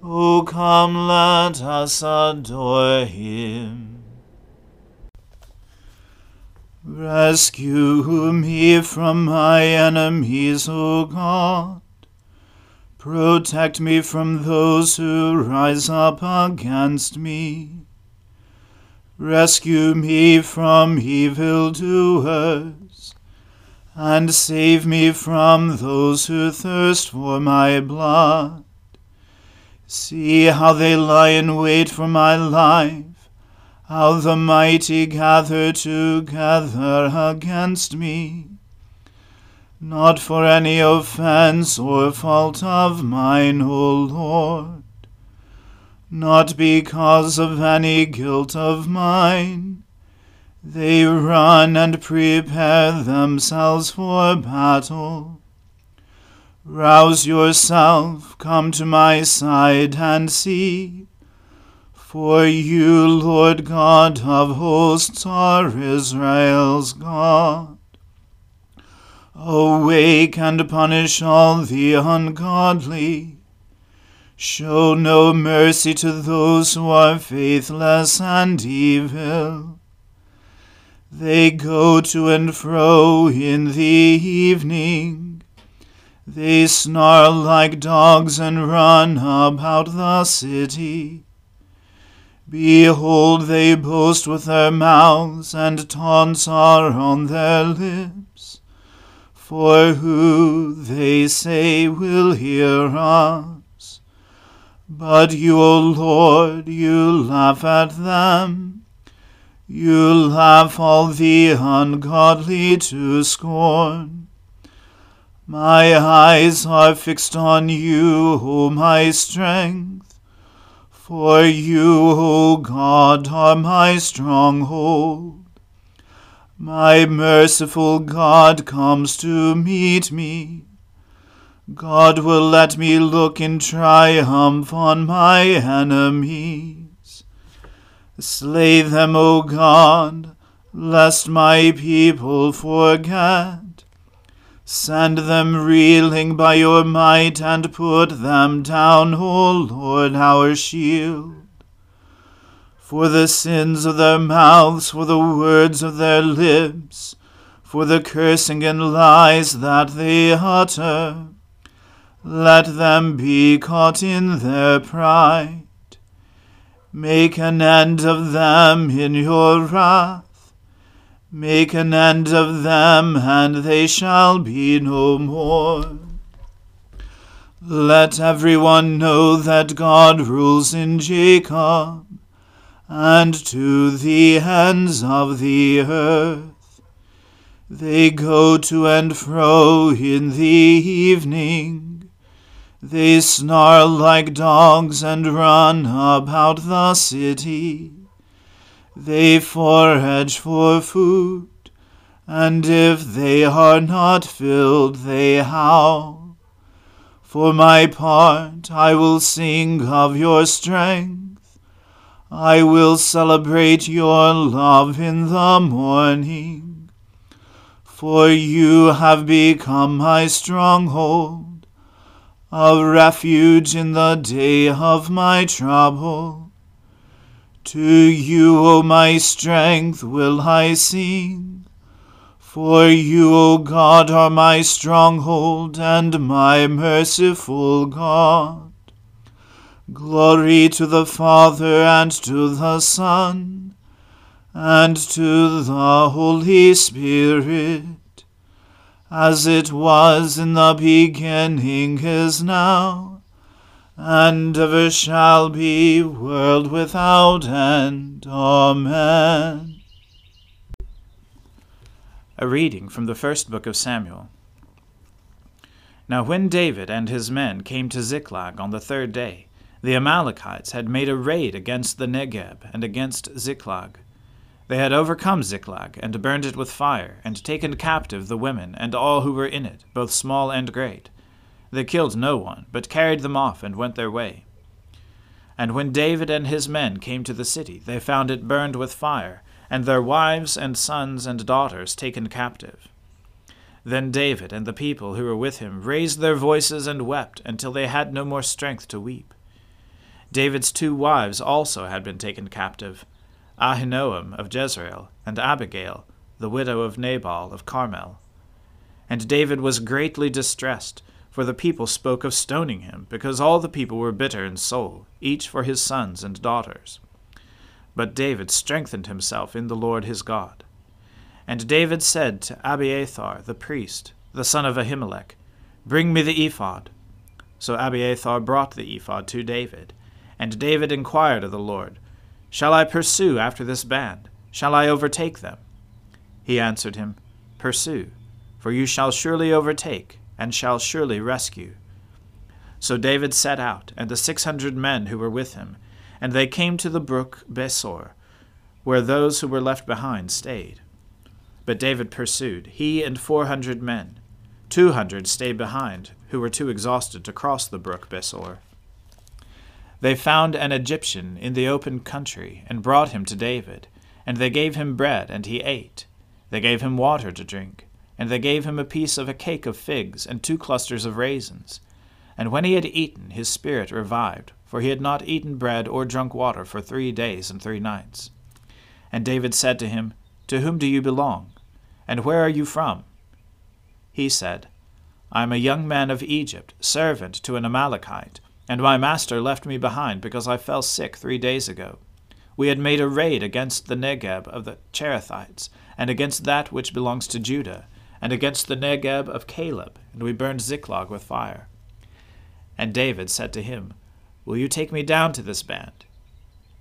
O come, let us adore him. Rescue me from my enemies, O God. Protect me from those who rise up against me. Rescue me from evil doers, and save me from those who thirst for my blood. See how they lie in wait for my life how the mighty gather together against me. Not for any offense or fault of mine, O Lord, not because of any guilt of mine. They run and prepare themselves for battle. Rouse yourself, come to my side and see. For you, Lord God of hosts, are Israel's God. Awake and punish all the ungodly. Show no mercy to those who are faithless and evil. They go to and fro in the evening. They snarl like dogs and run about the city. Behold, they boast with their mouths, and taunts are on their lips. For who, they say, will hear us? But you, O Lord, you laugh at them. You laugh all the ungodly to scorn. My eyes are fixed on you, O my strength. For you, O God, are my stronghold. My merciful God comes to meet me. God will let me look in triumph on my enemies. Slay them, O God, lest my people forget. Send them reeling by your might and put them down, O Lord, our shield. For the sins of their mouths, for the words of their lips, for the cursing and lies that they utter let them be caught in their pride. Make an end of them in your wrath. Make an end of them, and they shall be no more. Let everyone know that God rules in Jacob, and to the ends of the earth. They go to and fro in the evening they snarl like dogs and run about the city. They forage for food, and if they are not filled, they howl. For my part, I will sing of your strength. I will celebrate your love in the morning. For you have become my stronghold a refuge in the day of my trouble. To you, O my strength, will I sing. For you, O God, are my stronghold and my merciful God. Glory to the Father and to the Son and to the Holy Spirit as it was in the beginning is now, and ever shall be, world without end. Amen. A reading from the first book of Samuel. Now when David and his men came to Ziklag on the third day, the Amalekites had made a raid against the Negeb and against Ziklag. They had overcome Ziklag, and burned it with fire, and taken captive the women and all who were in it, both small and great. They killed no one, but carried them off and went their way. And when David and his men came to the city, they found it burned with fire, and their wives and sons and daughters taken captive. Then David and the people who were with him raised their voices and wept until they had no more strength to weep. David's two wives also had been taken captive Ahinoam of Jezreel, and Abigail, the widow of Nabal of Carmel. And David was greatly distressed, for the people spoke of stoning him, because all the people were bitter in soul, each for his sons and daughters. But David strengthened himself in the Lord his God. And David said to Abiathar the priest, the son of Ahimelech, Bring me the ephod. So Abiathar brought the ephod to David. And David inquired of the Lord, Shall I pursue after this band? Shall I overtake them? He answered him, Pursue, for you shall surely overtake, and shall surely rescue. So David set out, and the six hundred men who were with him, and they came to the brook Besor, where those who were left behind stayed. But David pursued, he and four hundred men. Two hundred stayed behind, who were too exhausted to cross the brook Besor. They found an Egyptian in the open country, and brought him to David. And they gave him bread, and he ate. They gave him water to drink. And they gave him a piece of a cake of figs, and two clusters of raisins. And when he had eaten, his spirit revived, for he had not eaten bread or drunk water for three days and three nights. And David said to him, To whom do you belong? And where are you from? He said, I am a young man of Egypt, servant to an Amalekite and my master left me behind because I fell sick three days ago. We had made a raid against the Negeb of the Cherethites, and against that which belongs to Judah, and against the Negeb of Caleb, and we burned Ziklag with fire. And David said to him, Will you take me down to this band?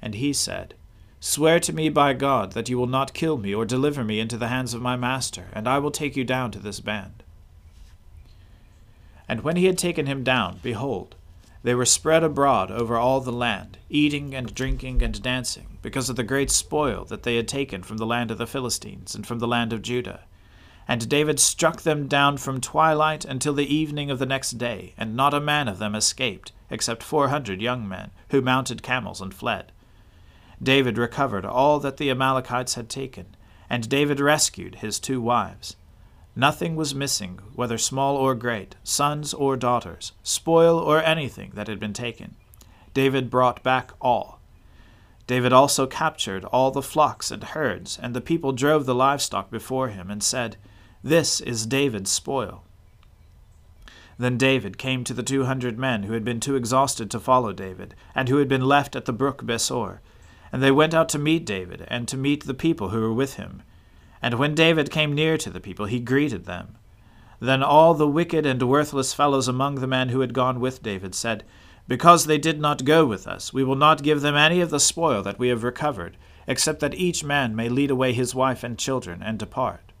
And he said, Swear to me by God that you will not kill me or deliver me into the hands of my master, and I will take you down to this band. And when he had taken him down, behold, they were spread abroad over all the land, eating and drinking and dancing, because of the great spoil that they had taken from the land of the Philistines and from the land of Judah. And David struck them down from twilight until the evening of the next day, and not a man of them escaped, except four hundred young men, who mounted camels and fled. David recovered all that the Amalekites had taken, and David rescued his two wives. Nothing was missing, whether small or great, sons or daughters, spoil or anything that had been taken. David brought back all. David also captured all the flocks and herds, and the people drove the livestock before him, and said, This is David's spoil. Then David came to the two hundred men who had been too exhausted to follow David, and who had been left at the brook Besor. And they went out to meet David, and to meet the people who were with him. And when David came near to the people, he greeted them. Then all the wicked and worthless fellows among the men who had gone with David said, Because they did not go with us, we will not give them any of the spoil that we have recovered, except that each man may lead away his wife and children and depart.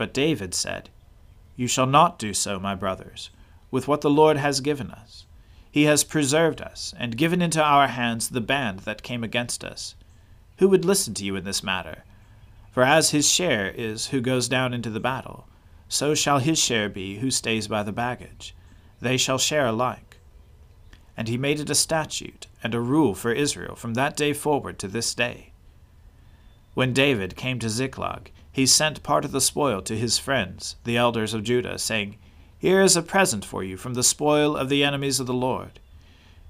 But David said, You shall not do so, my brothers, with what the Lord has given us. He has preserved us, and given into our hands the band that came against us. Who would listen to you in this matter? For as his share is who goes down into the battle, so shall his share be who stays by the baggage. They shall share alike. And he made it a statute and a rule for Israel from that day forward to this day. When David came to Ziklag, he sent part of the spoil to his friends, the elders of Judah, saying, here is a present for you from the spoil of the enemies of the Lord.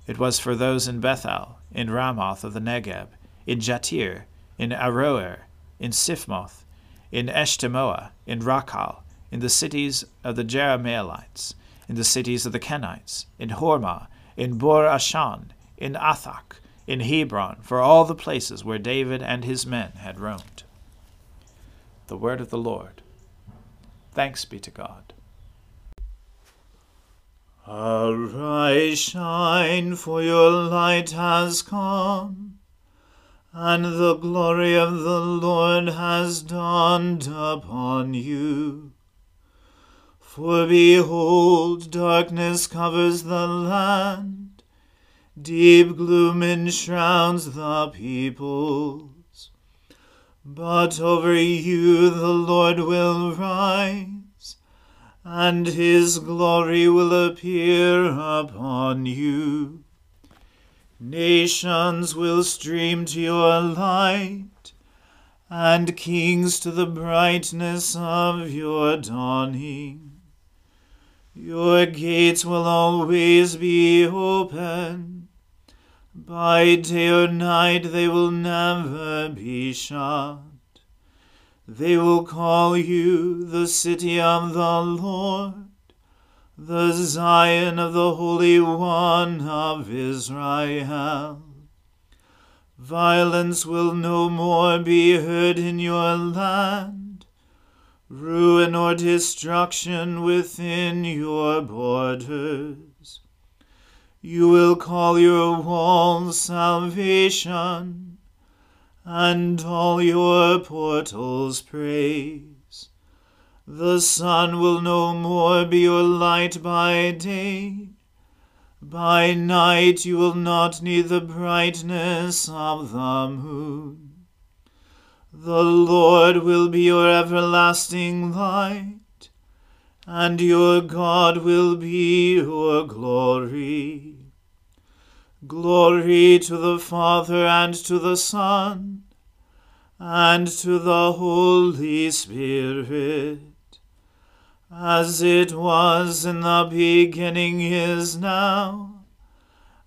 It was for those in Bethel, in Ramoth of the Negeb, in Jattir, in Aroer, in Siphmoth, in Eshtemoa, in Racal, in the cities of the Jerahmeelites, in the cities of the Kenites, in Hormah, in Bor Ashan, in Athach, in Hebron, for all the places where David and his men had roamed. The word of the Lord. Thanks be to God. Arise, shine, for your light has come, and the glory of the Lord has dawned upon you. For behold, darkness covers the land, deep gloom enshrouds the peoples. But over you the Lord will rise and his glory will appear upon you. Nations will stream to your light, and kings to the brightness of your dawning. Your gates will always be open. By day or night they will never be shut. They will call you the city of the Lord, the Zion of the Holy One of Israel. Violence will no more be heard in your land, ruin or destruction within your borders. You will call your walls salvation and all your portals praise. The sun will no more be your light by day. By night you will not need the brightness of the moon. The Lord will be your everlasting light, and your God will be your glory. Glory to the Father and to the Son and to the Holy Spirit, as it was in the beginning is now,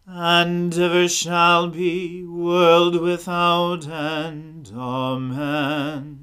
and ever shall be, world without end. Amen.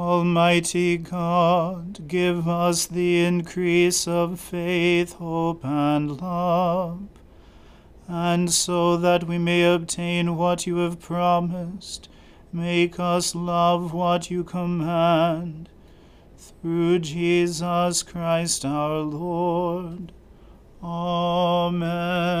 Almighty God, give us the increase of faith, hope, and love, and so that we may obtain what you have promised, make us love what you command through Jesus Christ our Lord. Amen.